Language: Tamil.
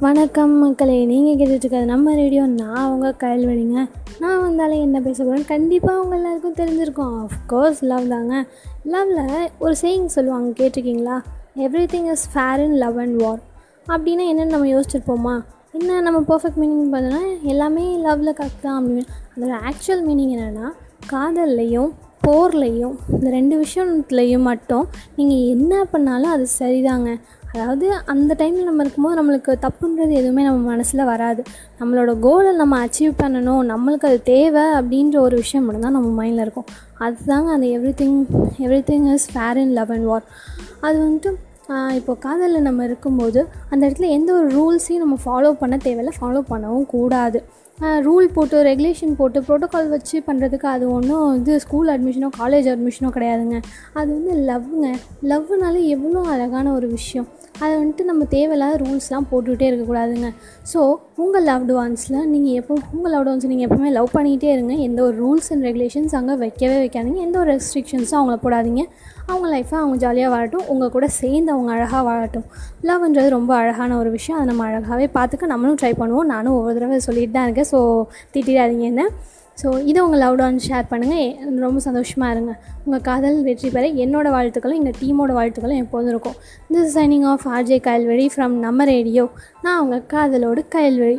வணக்கம் மக்களே நீங்கள் கேட்டுட்ருக்கிறது நம்ம ரேடியோ. நான் அவங்க கயல்வெளிங்க. நான் வந்தாலே என்ன பேச போகிறேன் கண்டிப்பாக அவங்க எல்லாருக்கும் தெரிஞ்சிருக்கும். ஆஃப்கோர்ஸ் லவ் தாங்க. லவ்வில் ஒரு சேயிங் சொல்லுவாங்க கேட்டிருக்கீங்களா? Everything is fair in love and war அப்படின்னா என்னென்னு நம்ம யோசிச்சிருப்போமா? என்ன நம்ம பர்ஃபெக்ட் மீனிங் பார்த்தோன்னா எல்லாமே லவ்வில் கரெக்ட் தான் அப்படின்னு. அதோட ஆக்சுவல் மீனிங் என்னென்னா காதல்லையும் போர்லையும் இந்த ரெண்டு விஷயத்துலையும் மட்டும் நீங்கள் என்ன பண்ணாலும் அது சரிதாங்க. அதாவது அந்த டைமில் நம்ம இருக்கும்போது நம்மளுக்கு தப்புன்றது எதுவுமே நம்ம மனசில் வராது. நம்மளோட கோலை நம்ம அச்சீவ் பண்ணணும் நம்மளுக்கு அது தேவை அப்படின்ற ஒரு விஷயம் மட்டும்தான் நம்ம மைண்டில் இருக்கும். அதுதாங்க அந்த everything everything is fair in love and war அது வந்துட்டு இப்போ காதலில் நம்ம இருக்கும்போது அந்த இடத்துல எந்த ஒரு ரூல்ஸையும் நம்ம ஃபாலோ பண்ண தேவையில்லை. ஃபாலோ பண்ணவும் கூடாது. ரூல் போட்டு ரெகுலேஷன் போட்டு ப்ரோட்டோக்கால் வச்சு பண்ணுறதுக்கு அது ஒன்றும் இது ஸ்கூல் அட்மிஷனோ காலேஜ் அட்மிஷனோ கிடையாதுங்க. அது வந்து லவ்வுங்க லவ்னாலே எவ்வளோ அழகான ஒரு விஷயம். அதை வந்துட்டு நம்ம தேவையில்லாத ரூல்ஸ்லாம் போட்டுகிட்டே இருக்கக்கூடாதுங்க. ஸோ உங்கள் லவ்டு ஒன்ஸில் நீங்கள் எப்போ உங்கள் லவ்டு ஒன்ஸ் நீங்கள் எப்போவுமே லவ் பண்ணிக்கிட்டே இருங்க. எந்த ஒரு ரூல்ஸ் அண்ட் ரெகுலேஷன்ஸ் அங்கே வைக்கவே வைக்காதீங்க. எந்த ஒரு ரெஸ்ட்ரிக்ஷன்ஸும் அவங்கள போடாதீங்க. அவங்க லைஃப்பை அவங்க ஜாலியாக வாழட்டும். உங்கள் கூட சேர்ந்து அவங்க அழகாக வாழட்டும். லவ்ன்றது ரொம்ப அழகான ஒரு விஷயம். அதை நம்ம அழகாகவே பார்த்துக்க நம்மளும் ட்ரை பண்ணுவோம். நானும் ஒவ்வொரு தடவை சொல்லிட்டு தான் இருக்கேன். ஸோ திட்டிடாதீங்க என்ன? ஸோ இதை உங்கள் லவ் ஒன் ஷேர் பண்ணுங்கள் ரொம்ப சந்தோஷமாக இருங்க. உங்கள் காதல் வெற்றி பெற என்னோடய வாழ்த்துக்களும் எங்கள் டீமோட வாழ்த்துக்களும் எப்போதும் இருக்கும். This signing off RJ Kayalveli from நம்ம ரேடியோ நான் உங்கள் காதலோடு கயல்வெளி